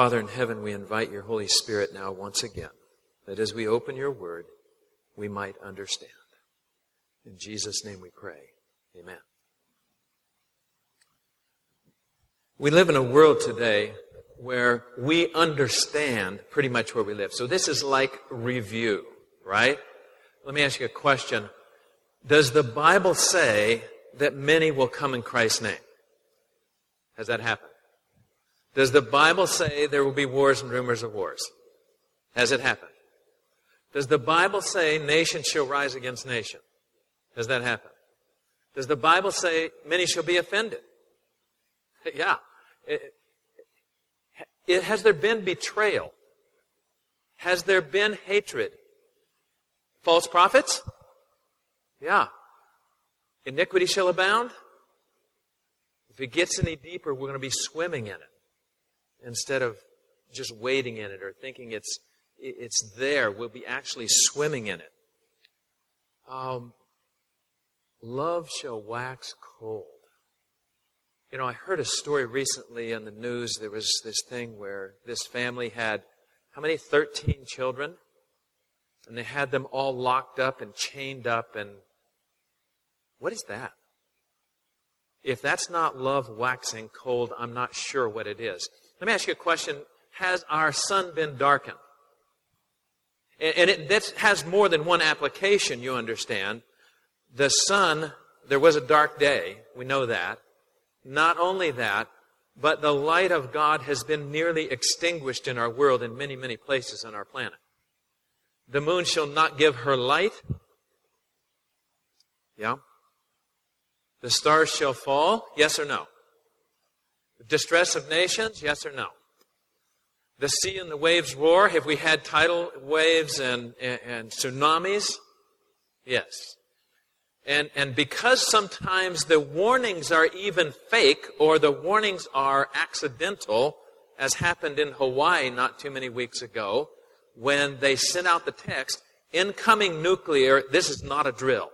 Father in heaven, we invite your Holy Spirit now once again, that as we open your word, we might understand. In Jesus' name we pray. Amen. We live in a world today where we understand pretty much where we live. So this is like review, right? Let me ask you a question. Does the Bible say that many will come in Christ's name? Has that happened? Does the Bible say there will be wars and rumors of wars? Has it happened? Does the Bible say nation shall rise against nation? Has that happened? Does the Bible say many shall be offended? Yeah. It, it, has there been betrayal? Has there been hatred? False prophets? Yeah. Iniquity shall abound? If it gets any deeper, we're going to be swimming in it instead of just wading in it or thinking it's, it's there. We'll be actually swimming in it. Um, love shall wax cold. You know, I heard a story recently in the news. There was this thing where this family had, how many? 13 children. And they had them all locked up and chained up. And what is that? If that's not love waxing cold, I'm not sure what it is. Let me ask you a question. Has our sun been darkened? And it, that has more than one application, you understand. The sun, there was a dark day. We know that. Not only that, but the light of God has been nearly extinguished in our world in many, many places on our planet. The moon shall not give her light. Yeah? The stars shall fall. Yes or no? Distress of nations. Yes or no? The sea and the waves roar. Have we had tidal waves and, and, and tsunamis? Yes. And, and because sometimes the warnings are even fake or the warnings are accidental, as happened in Hawaii not too many weeks ago, when they sent out the text, incoming nuclear, this is not a drill.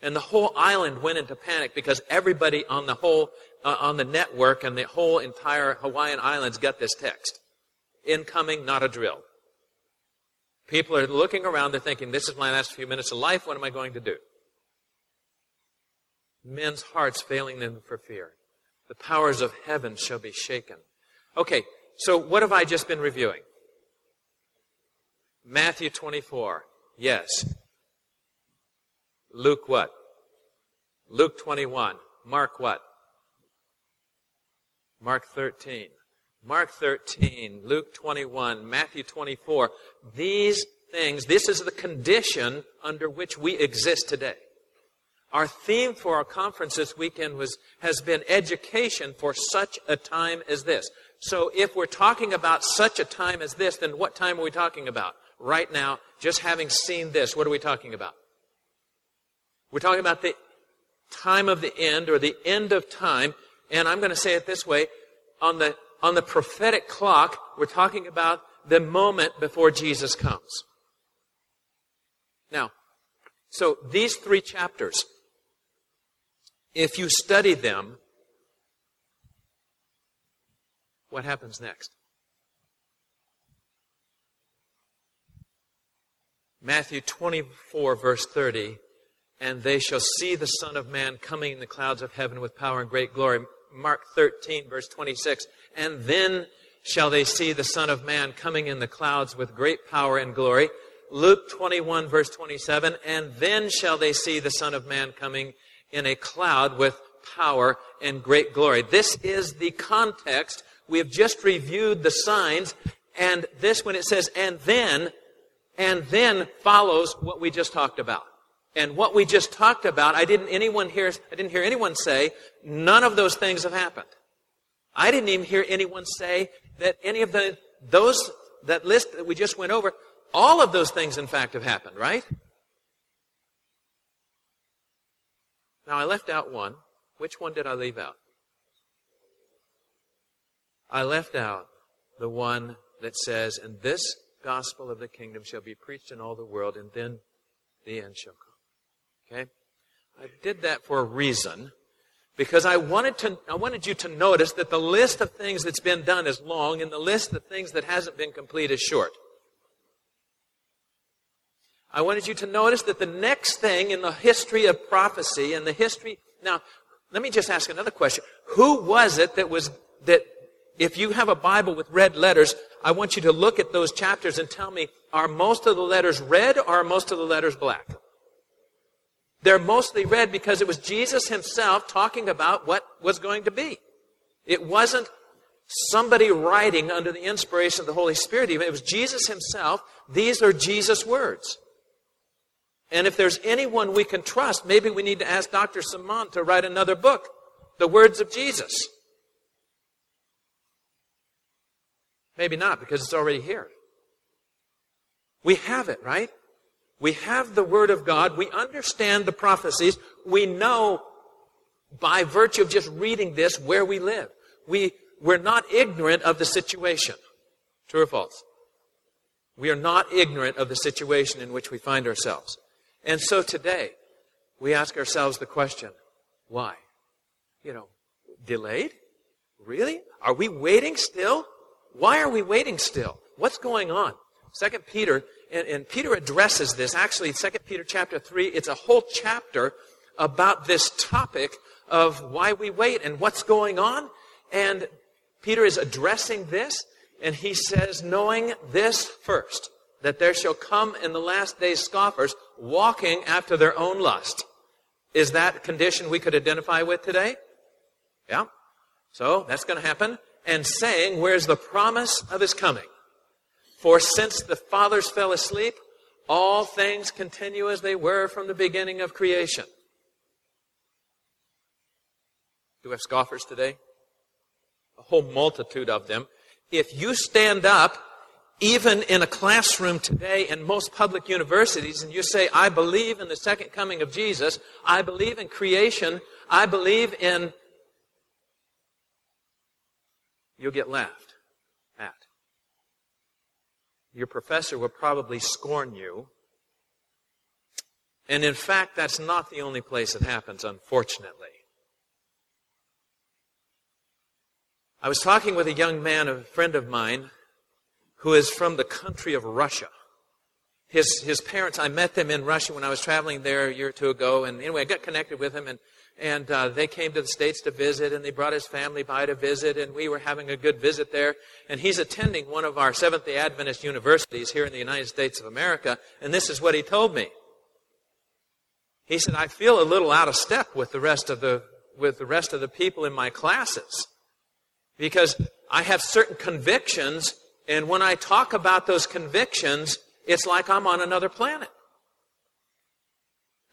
And the whole island went into panic because everybody on the whole, uh, on the network and the whole entire Hawaiian Islands got this text. Incoming, not a drill. People are looking around, they're thinking, this is my last few minutes of life, what am I going to do? men's hearts failing them for fear. The powers of heaven shall be shaken. Okay, so what have I just been reviewing? Matthew 24. Yes. Luke what? Luke 21. Mark what? Mark 13. Mark 13, Luke 21, Matthew 24. These things, this is the condition under which we exist today. Our theme for our conference this weekend was, has been education for such a time as this. So if we're talking about such a time as this, then what time are we talking about? Right now, just having seen this, what are we talking about? We're talking about the time of the end or the end of time. And I'm going to say it this way. On the, on the prophetic clock, we're talking about the moment before Jesus comes. Now, so these three chapters, if you study them, what happens next? Matthew 24, verse 30, and they shall see the Son of Man coming in the clouds of heaven with power and great glory. Mark 13, verse 26, and then shall they see the Son of Man coming in the clouds with great power and glory. Luke 21, verse 27, and then shall they see the Son of Man coming in a cloud with power and great glory. This is the context. We have just reviewed the signs, and this, when it says, and then, and then follows what we just talked about. And what we just talked about, I didn't anyone hear, I didn't hear anyone say, none of those things have happened. I didn't even hear anyone say that any of the, those, that list that we just went over, all of those things in fact have happened, right? Now, I left out one. Which one did I leave out? I left out the one that says, And this gospel of the kingdom shall be preached in all the world, and then the end shall come. Okay? I did that for a reason. because I wanted, to, I wanted you to notice that the list of things that's been done is long and the list of things that hasn't been complete is short. I wanted you to notice that the next thing in the history of prophecy and the history. Now, let me just ask another question. Who was it that was, that if you have a Bible with red letters, I want you to look at those chapters and tell me, are most of the letters red or are most of the letters black? They're mostly red because it was Jesus himself talking about what was going to be. It wasn't somebody writing under the inspiration of the Holy Spirit, even. It was Jesus himself. These are Jesus' words. And if there's anyone we can trust, maybe we need to ask Dr. Simon to write another book, The Words of Jesus. Maybe not, because it's already here. We have it, right? We have the Word of God. We understand the prophecies. We know by virtue of just reading this where we live. We, we're not ignorant of the situation. True or false? We are not ignorant of the situation in which we find ourselves. And so today, we ask ourselves the question, why? You know, delayed? Really? Are we waiting still? Why are we waiting still? What's going on? Second Peter and, and Peter addresses this. Actually, 2 Peter chapter 3, it's a whole chapter about this topic of why we wait and what's going on. And Peter is addressing this, and he says, knowing this first, that there shall come in the last days scoffers walking after their own lust. Is that a condition we could identify with today? Yeah. So that's going to happen. And saying, where's the promise of his coming? For since the fathers fell asleep, all things continue as they were from the beginning of creation. Do we have scoffers today? A whole multitude of them. If you stand up, even in a classroom today in most public universities, and you say, I believe in the second coming of Jesus, I believe in creation, I believe in. You'll get laughed. Your professor will probably scorn you. And in fact, that's not the only place it happens, unfortunately. I was talking with a young man, a friend of mine, who is from the country of Russia. His, his parents, I met them in Russia when I was traveling there a year or two ago, and anyway, I got connected with him, and and uh, they came to the States to visit, and they brought his family by to visit, and we were having a good visit there. And he's attending one of our Seventh day Adventist universities here in the United States of America, and this is what he told me. He said, I feel a little out of step with the rest of the, with the, rest of the people in my classes because I have certain convictions, and when I talk about those convictions, it's like I'm on another planet.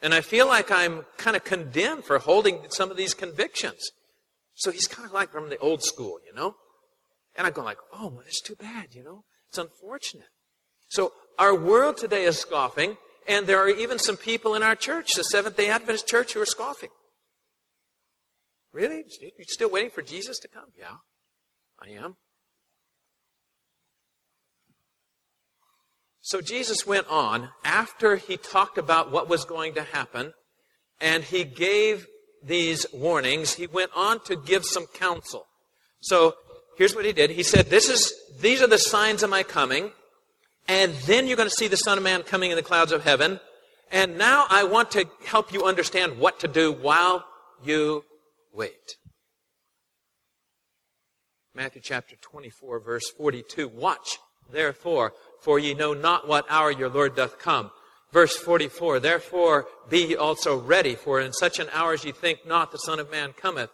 And I feel like I'm kind of condemned for holding some of these convictions. So he's kind of like from the old school, you know? And I go like, oh, well, it's too bad, you know? It's unfortunate. So our world today is scoffing, and there are even some people in our church, the Seventh-day Adventist church, who are scoffing. Really? You're still waiting for Jesus to come? Yeah, I am. So Jesus went on after he talked about what was going to happen and he gave these warnings. He went on to give some counsel. So here's what he did. He said, this is, these are the signs of my coming. And then you're going to see the Son of Man coming in the clouds of heaven. And now I want to help you understand what to do while you wait. Matthew chapter 24 verse 42. Watch, therefore, for ye know not what hour your Lord doth come. Verse 44, Therefore be ye also ready, for in such an hour as ye think not the Son of Man cometh.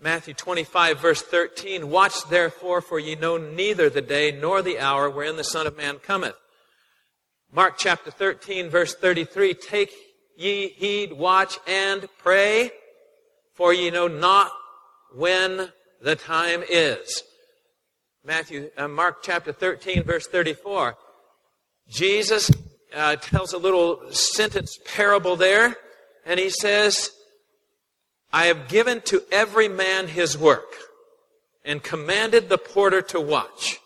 Matthew 25, verse 13, Watch therefore, for ye know neither the day nor the hour wherein the Son of Man cometh. Mark chapter 13, verse 33, Take ye heed, watch, and pray, for ye know not when the time is. Matthew, uh, Mark chapter 13, verse 34. Jesus uh, tells a little sentence parable there, and he says, I have given to every man his work, and commanded the porter to watch.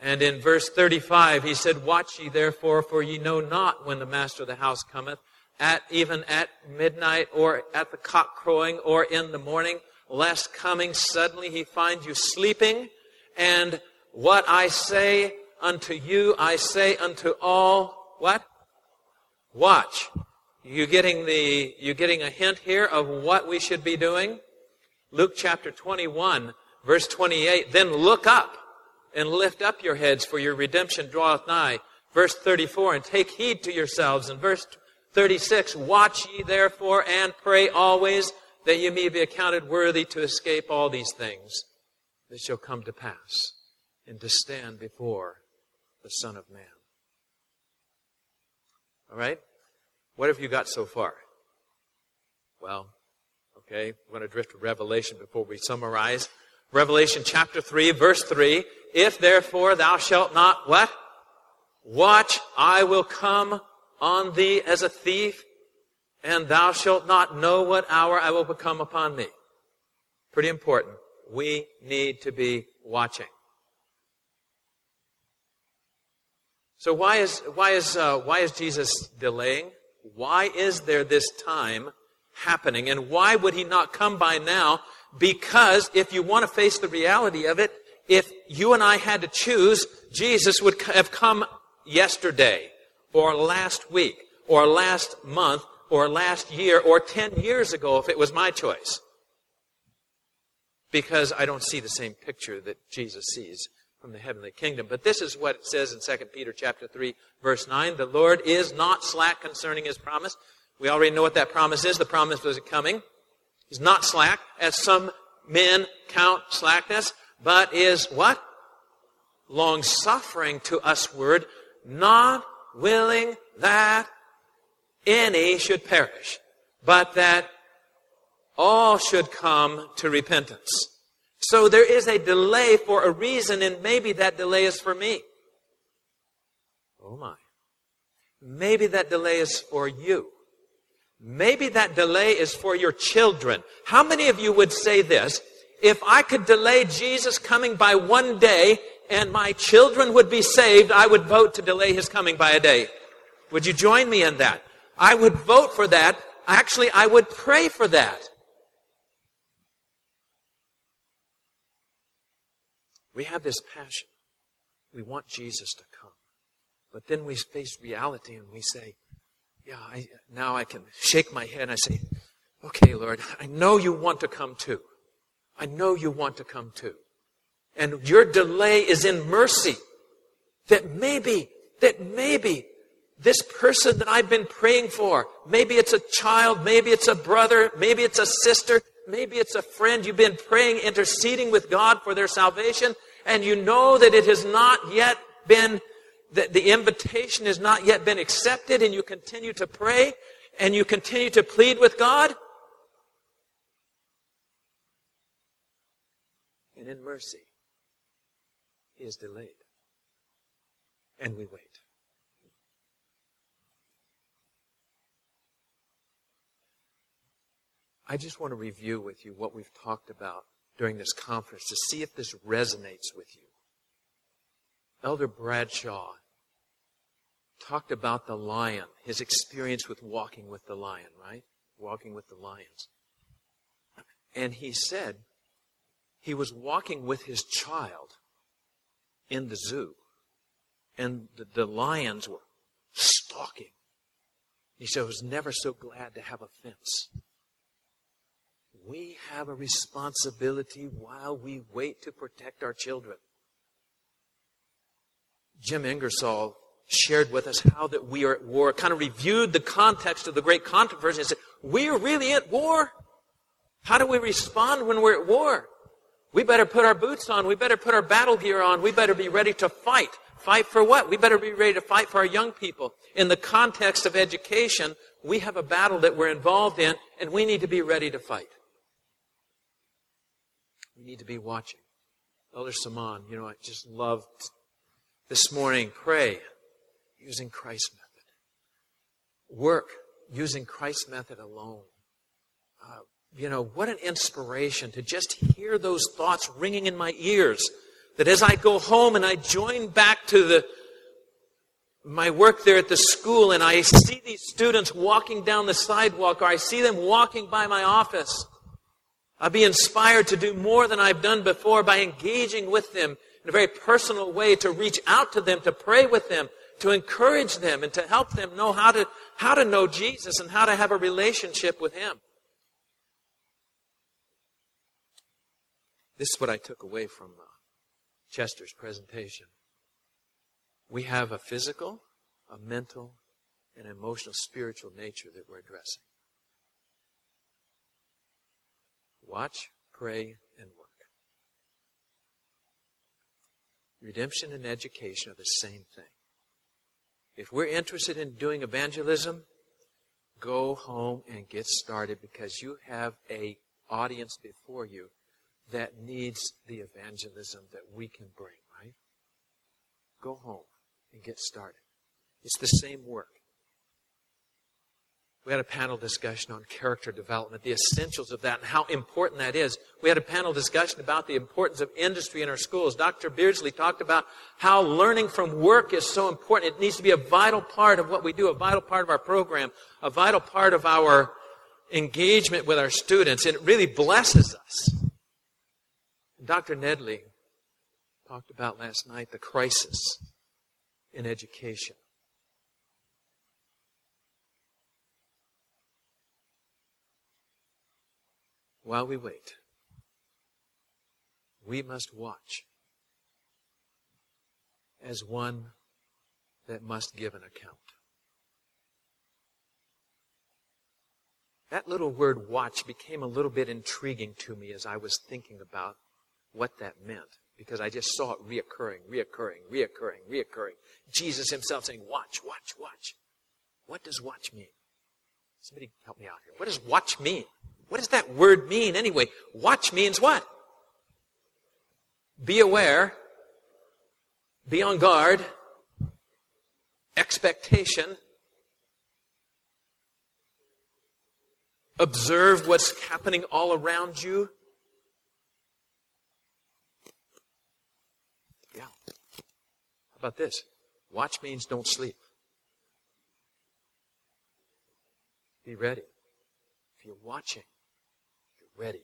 And in verse 35, he said, Watch ye therefore, for ye know not when the master of the house cometh, at even at midnight or at the cock crowing or in the morning, lest coming suddenly he find you sleeping. And what I say unto you, I say unto all, what? Watch. You getting the, you getting a hint here of what we should be doing? Luke chapter 21, verse 28. Then look up and lift up your heads for your redemption draweth nigh. Verse 34, and take heed to yourselves. And verse 36, watch ye therefore and pray always that ye may be accounted worthy to escape all these things that shall come to pass and to stand before the Son of Man. All right? What have you got so far? Well, okay, we're going to drift to Revelation before we summarize. Revelation chapter 3, verse 3. If therefore thou shalt not what? Watch, I will come on thee as a thief, and thou shalt not know what hour I will become upon thee. Pretty important. We need to be watching. So why is why is uh, why is Jesus delaying? Why is there this time happening, and why would he not come by now? Because if you want to face the reality of it, if you and I had to choose, Jesus would have come yesterday or last week or last month or last year or 10 years ago if it was my choice. Because I don't see the same picture that Jesus sees from the heavenly kingdom. But this is what it says in 2 Peter chapter 3 verse 9. The Lord is not slack concerning his promise. We already know what that promise is. The promise was coming. He's not slack, as some men count slackness, but is what? Long suffering to us word, not willing that any should perish, but that all should come to repentance. So there is a delay for a reason, and maybe that delay is for me. Oh my. Maybe that delay is for you. Maybe that delay is for your children. How many of you would say this? If I could delay Jesus coming by one day and my children would be saved, I would vote to delay his coming by a day. Would you join me in that? I would vote for that. Actually, I would pray for that. We have this passion. We want Jesus to come. But then we face reality and we say, yeah, I, now I can shake my head and I say, okay, Lord, I know you want to come too. I know you want to come too. And your delay is in mercy. That maybe, that maybe this person that I've been praying for, maybe it's a child, maybe it's a brother, maybe it's a sister, maybe it's a friend. You've been praying, interceding with God for their salvation, and you know that it has not yet been, that the invitation has not yet been accepted, and you continue to pray, and you continue to plead with God. And in mercy, He is delayed. And we wait. I just want to review with you what we've talked about during this conference to see if this resonates with you. Elder Bradshaw talked about the lion, his experience with walking with the lion, right? Walking with the lions. And he said he was walking with his child in the zoo, and the, the lions were stalking. He said, I was never so glad to have a fence we have a responsibility while we wait to protect our children. Jim Ingersoll shared with us how that we are at war, kind of reviewed the context of the great controversy and said, we're really at war. How do we respond when we're at war? We better put our boots on. We better put our battle gear on. We better be ready to fight. Fight for what? We better be ready to fight for our young people. In the context of education, we have a battle that we're involved in, and we need to be ready to fight. Need to be watching. Elder Saman, you know, I just loved this morning. Pray using Christ's method. Work using Christ's method alone. Uh, you know, what an inspiration to just hear those thoughts ringing in my ears. That as I go home and I join back to the my work there at the school and I see these students walking down the sidewalk or I see them walking by my office, I'll be inspired to do more than I've done before by engaging with them in a very personal way, to reach out to them, to pray with them, to encourage them, and to help them know how to, how to know Jesus and how to have a relationship with Him. This is what I took away from uh, Chester's presentation. We have a physical, a mental, an emotional, spiritual nature that we're addressing. Watch, pray, and work. Redemption and education are the same thing. If we're interested in doing evangelism, go home and get started because you have a audience before you that needs the evangelism that we can bring, right? Go home and get started. It's the same work. We had a panel discussion on character development, the essentials of that, and how important that is. We had a panel discussion about the importance of industry in our schools. Dr. Beardsley talked about how learning from work is so important. It needs to be a vital part of what we do, a vital part of our program, a vital part of our engagement with our students, and it really blesses us. Dr. Nedley talked about last night the crisis in education. While we wait, we must watch as one that must give an account. That little word watch became a little bit intriguing to me as I was thinking about what that meant because I just saw it reoccurring, reoccurring, reoccurring, reoccurring. Jesus himself saying, Watch, watch, watch. What does watch mean? Somebody help me out here. What does watch mean? What does that word mean anyway? Watch means what? Be aware, be on guard, expectation, observe what's happening all around you. Yeah. How about this? Watch means don't sleep. Be ready. If you're watching, ready.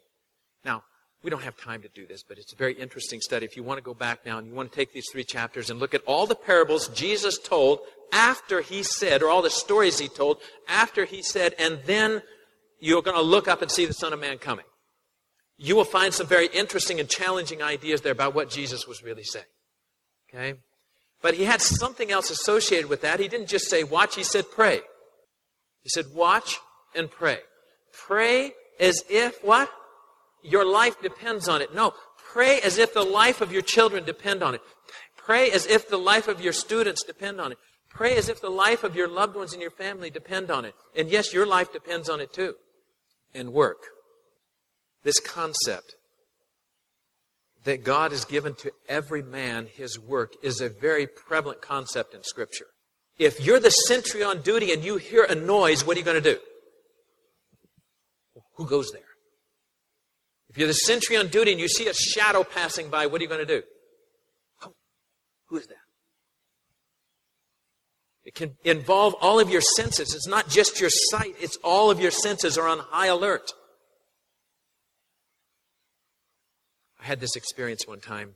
Now, we don't have time to do this, but it's a very interesting study. If you want to go back now and you want to take these three chapters and look at all the parables Jesus told after he said, or all the stories he told after he said, and then you're going to look up and see the Son of Man coming. You will find some very interesting and challenging ideas there about what Jesus was really saying. Okay? But he had something else associated with that. He didn't just say watch, he said pray. He said watch and pray. Pray as if what? Your life depends on it. No. Pray as if the life of your children depend on it. Pray as if the life of your students depend on it. Pray as if the life of your loved ones and your family depend on it. And yes, your life depends on it too. And work. This concept that God has given to every man his work is a very prevalent concept in Scripture. If you're the sentry on duty and you hear a noise, what are you going to do? Who goes there? If you're the sentry on duty and you see a shadow passing by, what are you going to do? Who is that? It can involve all of your senses. It's not just your sight, it's all of your senses are on high alert. I had this experience one time.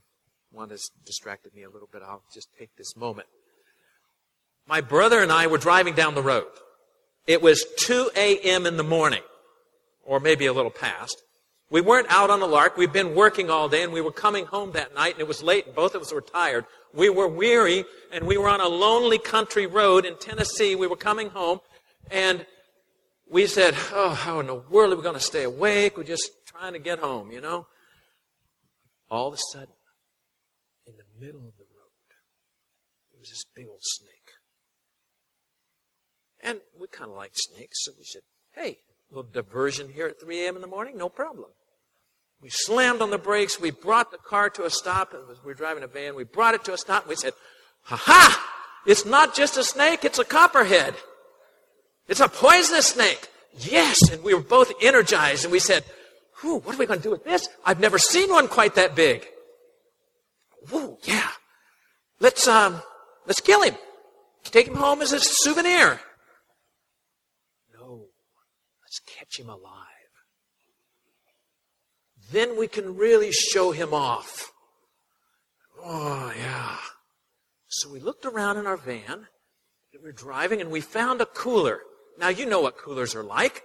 One has distracted me a little bit. I'll just take this moment. My brother and I were driving down the road. It was 2 a.m. in the morning, or maybe a little past. We weren't out on the lark. We'd been working all day, and we were coming home that night, and it was late, and both of us were tired. We were weary, and we were on a lonely country road in Tennessee. We were coming home, and we said, Oh, how in the world are we going to stay awake? We're just trying to get home, you know? all of a sudden, in the middle of the road, there was this big old snake. And we kind of like snakes, so we said, hey, little diversion here at 3 a.m. in the morning, no problem. We slammed on the brakes. We brought the car to a stop. Was, we were driving a van. We brought it to a stop. And we said, ha ha! It's not just a snake, it's a copperhead. It's a poisonous snake. Yes! And we were both energized and we said, Whew, what are we going to do with this? I've never seen one quite that big. Whoa, yeah. Let's, um, let's kill him. take him home as a souvenir. No, let's catch him alive. Then we can really show him off. Oh, yeah. So we looked around in our van that we were driving and we found a cooler. Now, you know what coolers are like.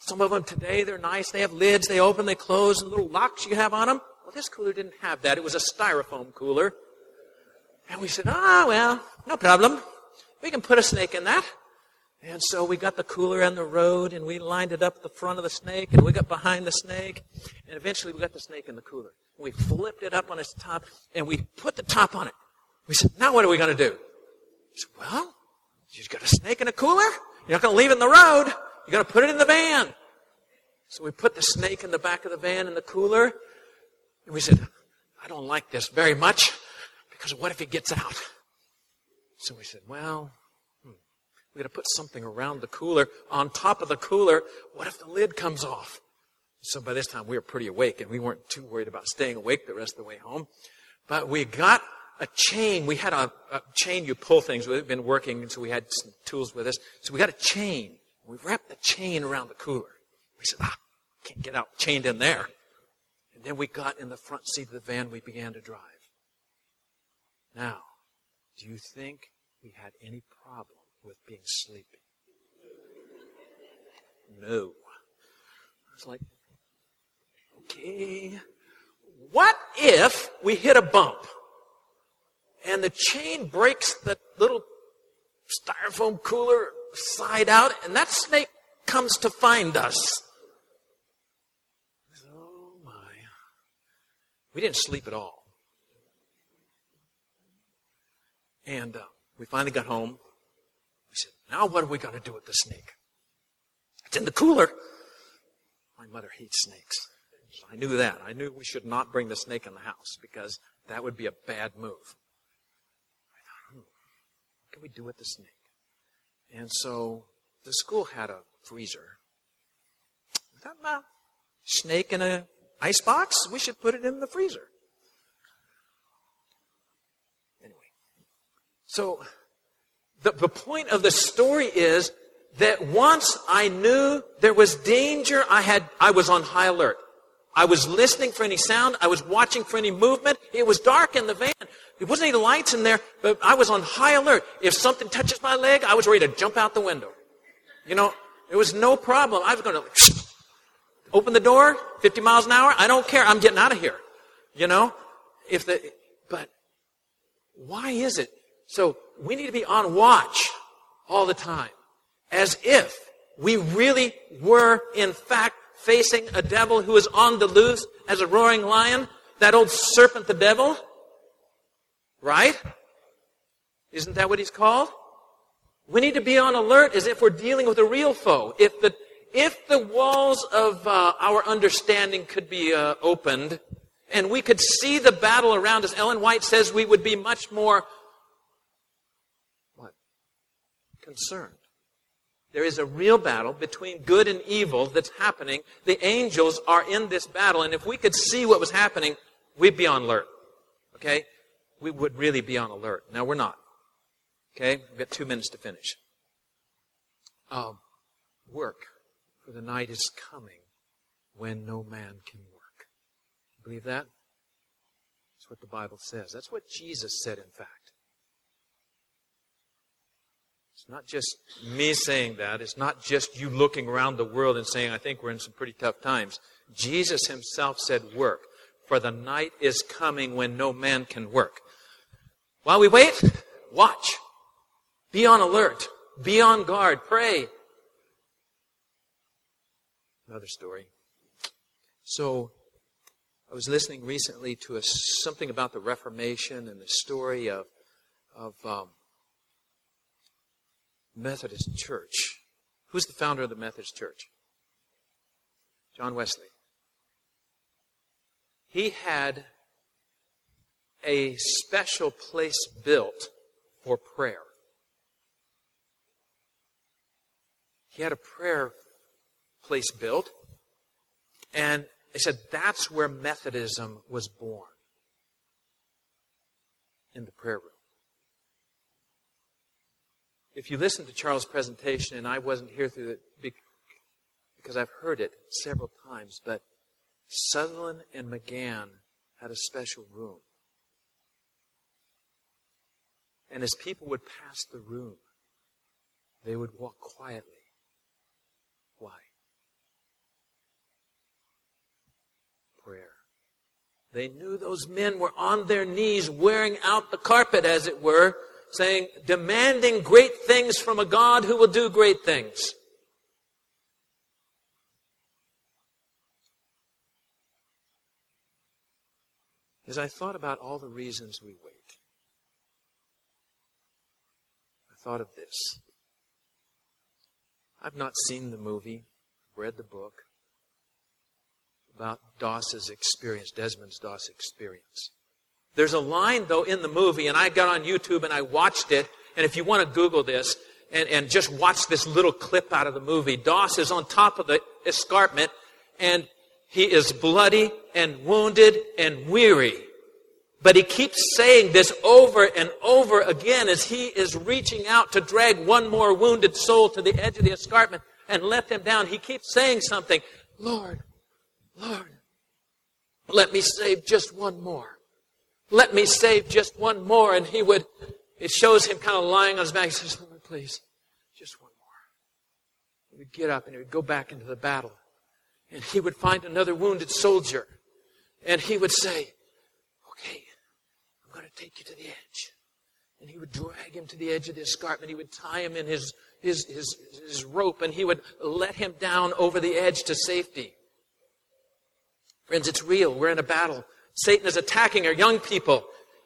Some of them today, they're nice. They have lids, they open, they close, and little locks you have on them. Well, this cooler didn't have that. It was a styrofoam cooler. And we said, ah, well, no problem. We can put a snake in that. And so we got the cooler on the road and we lined it up the front of the snake and we got behind the snake. And eventually we got the snake in the cooler. We flipped it up on its top and we put the top on it. We said, now what are we going to do? He said, well, you've got a snake in a cooler. You're not going to leave it in the road. You're going to put it in the van. So we put the snake in the back of the van in the cooler. And we said, I don't like this very much because what if he gets out? So we said, well, we got to put something around the cooler. On top of the cooler, what if the lid comes off? So by this time we were pretty awake and we weren't too worried about staying awake the rest of the way home. But we got a chain. We had a, a chain you pull things with. We've been working, and so we had some tools with us. So we got a chain. We wrapped the chain around the cooler. We said, ah, can't get out chained in there. And then we got in the front seat of the van. We began to drive. Now, do you think we had any problem with being sleepy? No. I was like, okay. What if we hit a bump and the chain breaks the little styrofoam cooler side out and that snake comes to find us? Oh my. We didn't sleep at all. And uh, we finally got home. Now what are we going to do with the snake? It's in the cooler. My mother hates snakes. So I knew that. I knew we should not bring the snake in the house because that would be a bad move. I thought, hmm, what can we do with the snake? And so the school had a freezer. Well, snake in a ice box? We should put it in the freezer. Anyway, so, the, the point of the story is that once I knew there was danger, I had, I was on high alert. I was listening for any sound. I was watching for any movement. It was dark in the van. There wasn't any lights in there, but I was on high alert. If something touches my leg, I was ready to jump out the window. You know, there was no problem. I was going to open the door, 50 miles an hour. I don't care. I'm getting out of here. You know, if the, but why is it so we need to be on watch all the time, as if we really were, in fact, facing a devil who is on the loose as a roaring lion, that old serpent, the devil. Right? Isn't that what he's called? We need to be on alert as if we're dealing with a real foe. If the, if the walls of uh, our understanding could be uh, opened and we could see the battle around us, Ellen White says we would be much more concerned. There is a real battle between good and evil that's happening. The angels are in this battle, and if we could see what was happening, we'd be on alert. Okay? We would really be on alert. Now, we're not. Okay? We've got two minutes to finish. Um, work, for the night is coming when no man can work. Believe that? That's what the Bible says. That's what Jesus said, in fact. It's not just me saying that. It's not just you looking around the world and saying, I think we're in some pretty tough times. Jesus himself said, Work, for the night is coming when no man can work. While we wait, watch. Be on alert. Be on guard. Pray. Another story. So, I was listening recently to a, something about the Reformation and the story of, of um, Methodist Church. Who's the founder of the Methodist Church? John Wesley. He had a special place built for prayer. He had a prayer place built, and they said that's where Methodism was born in the prayer room. If you listen to Charles' presentation, and I wasn't here through it because I've heard it several times, but Sutherland and Magan had a special room. And as people would pass the room, they would walk quietly. Why? Prayer. They knew those men were on their knees, wearing out the carpet, as it were, saying, demanding great things from a God who will do great things. As I thought about all the reasons we wait, I thought of this. I've not seen the movie, read the book about Doss's experience, Desmond Doss' experience. There's a line, though, in the movie, and I got on YouTube and I watched it. And if you want to Google this and, and just watch this little clip out of the movie, Doss is on top of the escarpment and he is bloody and wounded and weary. But he keeps saying this over and over again as he is reaching out to drag one more wounded soul to the edge of the escarpment and let them down. He keeps saying something Lord, Lord, let me save just one more. Let me save just one more. And he would, it shows him kind of lying on his back. He says, Lord, please, just one more. He would get up and he would go back into the battle. And he would find another wounded soldier. And he would say, Okay, I'm going to take you to the edge. And he would drag him to the edge of the escarpment. He would tie him in his, his, his, his rope and he would let him down over the edge to safety. Friends, it's real. We're in a battle. Satan is attacking our young people.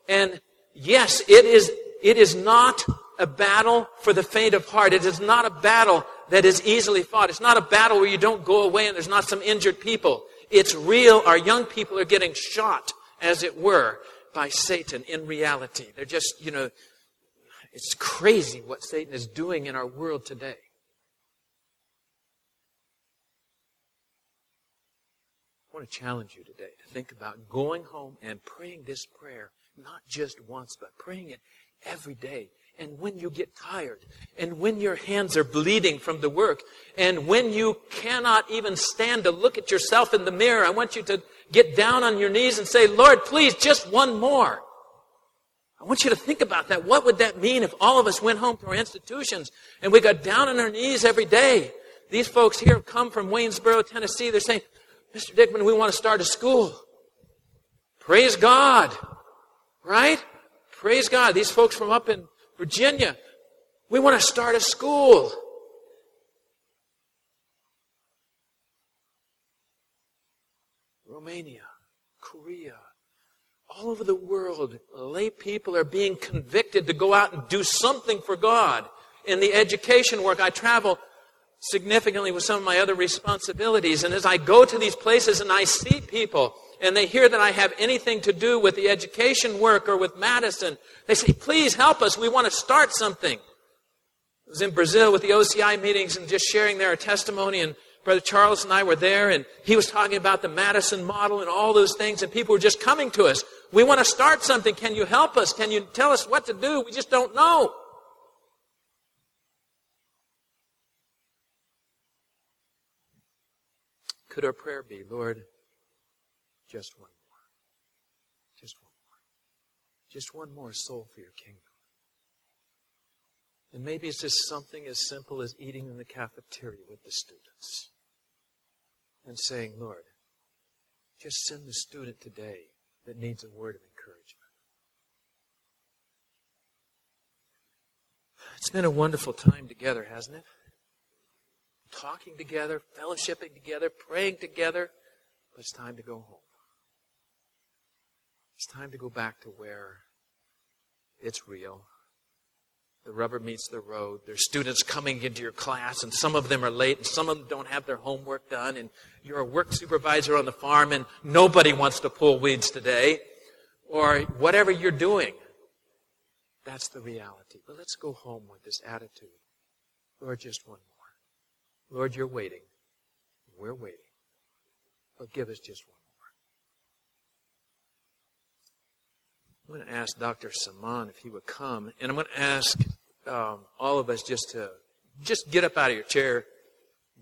And yes, it is, it is not a battle for the faint of heart. It is not a battle that is easily fought. It's not a battle where you don't go away and there's not some injured people. It's real. Our young people are getting shot, as it were, by Satan in reality. They're just, you know, it's crazy what Satan is doing in our world today. I want to challenge you today to think about going home and praying this prayer, not just once, but praying it every day. And when you get tired, and when your hands are bleeding from the work, and when you cannot even stand to look at yourself in the mirror, I want you to get down on your knees and say, Lord, please, just one more. I want you to think about that. What would that mean if all of us went home to our institutions and we got down on our knees every day? These folks here have come from Waynesboro, Tennessee. They're saying, Mr. Dickman, we want to start a school. Praise God. Right? Praise God. These folks from up in Virginia, we want to start a school. Romania, Korea, all over the world, lay people are being convicted to go out and do something for God. In the education work, I travel significantly with some of my other responsibilities. And as I go to these places and I see people and they hear that I have anything to do with the education work or with Madison, they say, please help us. We want to start something. I was in Brazil with the OCI meetings and just sharing their testimony and Brother Charles and I were there and he was talking about the Madison model and all those things and people were just coming to us. We want to start something. Can you help us? Can you tell us what to do? We just don't know. Could our prayer be, Lord, just one more? Just one more. Just one more soul for your kingdom. And maybe it's just something as simple as eating in the cafeteria with the students and saying, Lord, just send the student today that needs a word of encouragement. It's been a wonderful time together, hasn't it? Talking together, fellowshipping together, praying together. But it's time to go home. It's time to go back to where it's real. The rubber meets the road. There's students coming into your class, and some of them are late, and some of them don't have their homework done, and you're a work supervisor on the farm, and nobody wants to pull weeds today, or whatever you're doing. That's the reality. But let's go home with this attitude. Lord, just one Lord, you're waiting. We're waiting. But give us just one more. I'm going to ask Dr. Saman if he would come, and I'm going to ask um, all of us just to just get up out of your chair,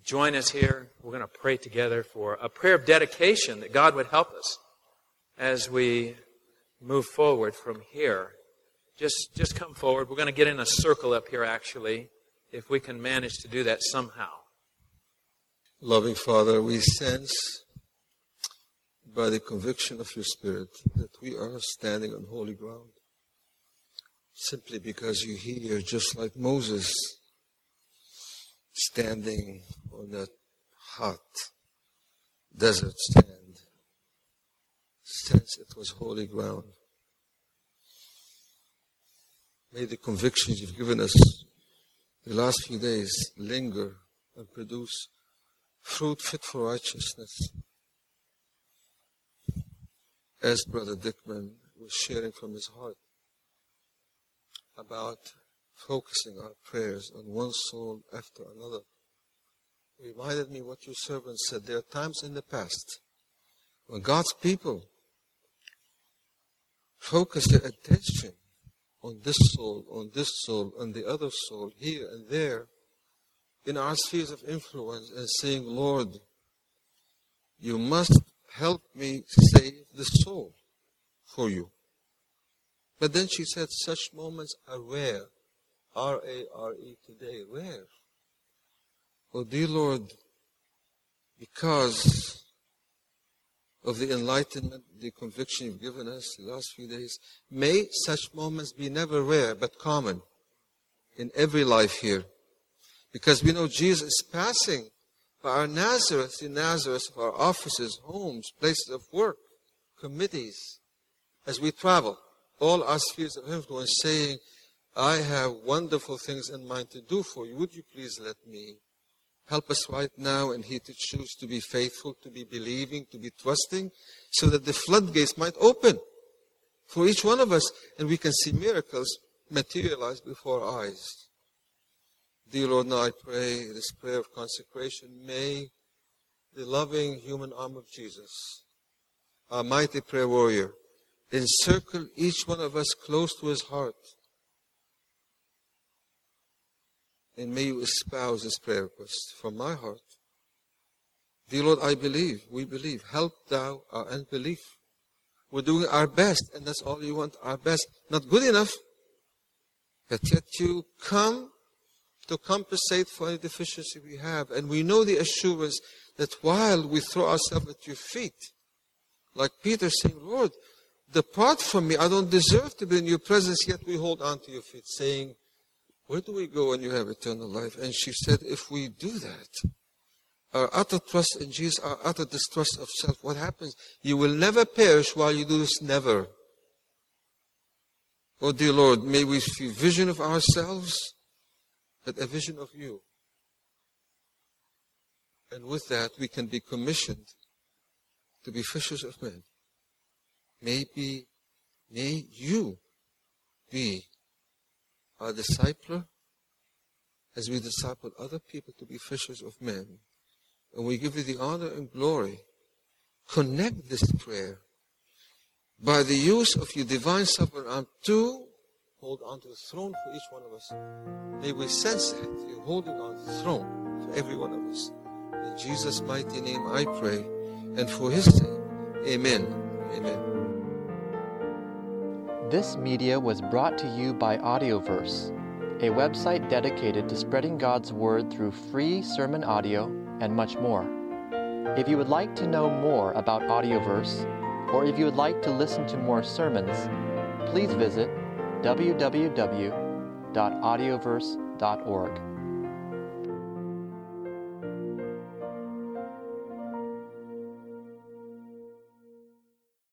join us here. We're going to pray together for a prayer of dedication that God would help us as we move forward from here. Just, just come forward. We're going to get in a circle up here, actually, if we can manage to do that somehow. Loving Father, we sense by the conviction of your Spirit that we are standing on holy ground. Simply because you hear, just like Moses standing on that hot desert stand, sense it was holy ground. May the convictions you've given us the last few days linger and produce fruit fit for righteousness. As Brother Dickman was sharing from his heart about focusing our prayers on one soul after another, reminded me what your servant said. There are times in the past when God's people focus their attention on this soul, on this soul, on the other soul, here and there, in our spheres of influence, and saying, Lord, you must help me save the soul for you. But then she said, such moments are rare. R A R E today, rare. Oh, dear Lord, because of the enlightenment, the conviction you've given us the last few days. May such moments be never rare, but common in every life here. Because we know Jesus is passing by our Nazareth, the Nazareth of our offices, homes, places of work, committees, as we travel, all our spheres of influence, saying, I have wonderful things in mind to do for you. Would you please let me? Help us right now and He to choose to be faithful, to be believing, to be trusting, so that the floodgates might open for each one of us and we can see miracles materialize before our eyes. Dear Lord, now I pray this prayer of consecration. May the loving human arm of Jesus, our mighty prayer warrior, encircle each one of us close to his heart and may you espouse this prayer request from my heart. Dear Lord, I believe, we believe. Help thou our unbelief. We're doing our best, and that's all you want, our best. Not good enough, but yet you come to compensate for any deficiency we have. And we know the assurance that while we throw ourselves at your feet, like Peter saying, Lord, depart from me. I don't deserve to be in your presence, yet we hold on to your feet, saying, where do we go when you have eternal life? And she said, If we do that, our utter trust in Jesus, our utter distrust of self, what happens? You will never perish while you do this, never. Oh, dear Lord, may we see vision of ourselves, but a vision of you. And with that, we can be commissioned to be fishers of men. Maybe, may you be our discipler as we disciple other people to be fishers of men. And we give you the honor and glory. Connect this prayer by the use of your divine sovereign arm to hold on to the throne for each one of us. May we sense that you're holding on to the throne for every one of us. In Jesus' mighty name I pray, and for his sake, amen. Amen. This media was brought to you by Audioverse, a website dedicated to spreading God's Word through free sermon audio and much more. If you would like to know more about Audioverse, or if you would like to listen to more sermons, please visit www.audioverse.org.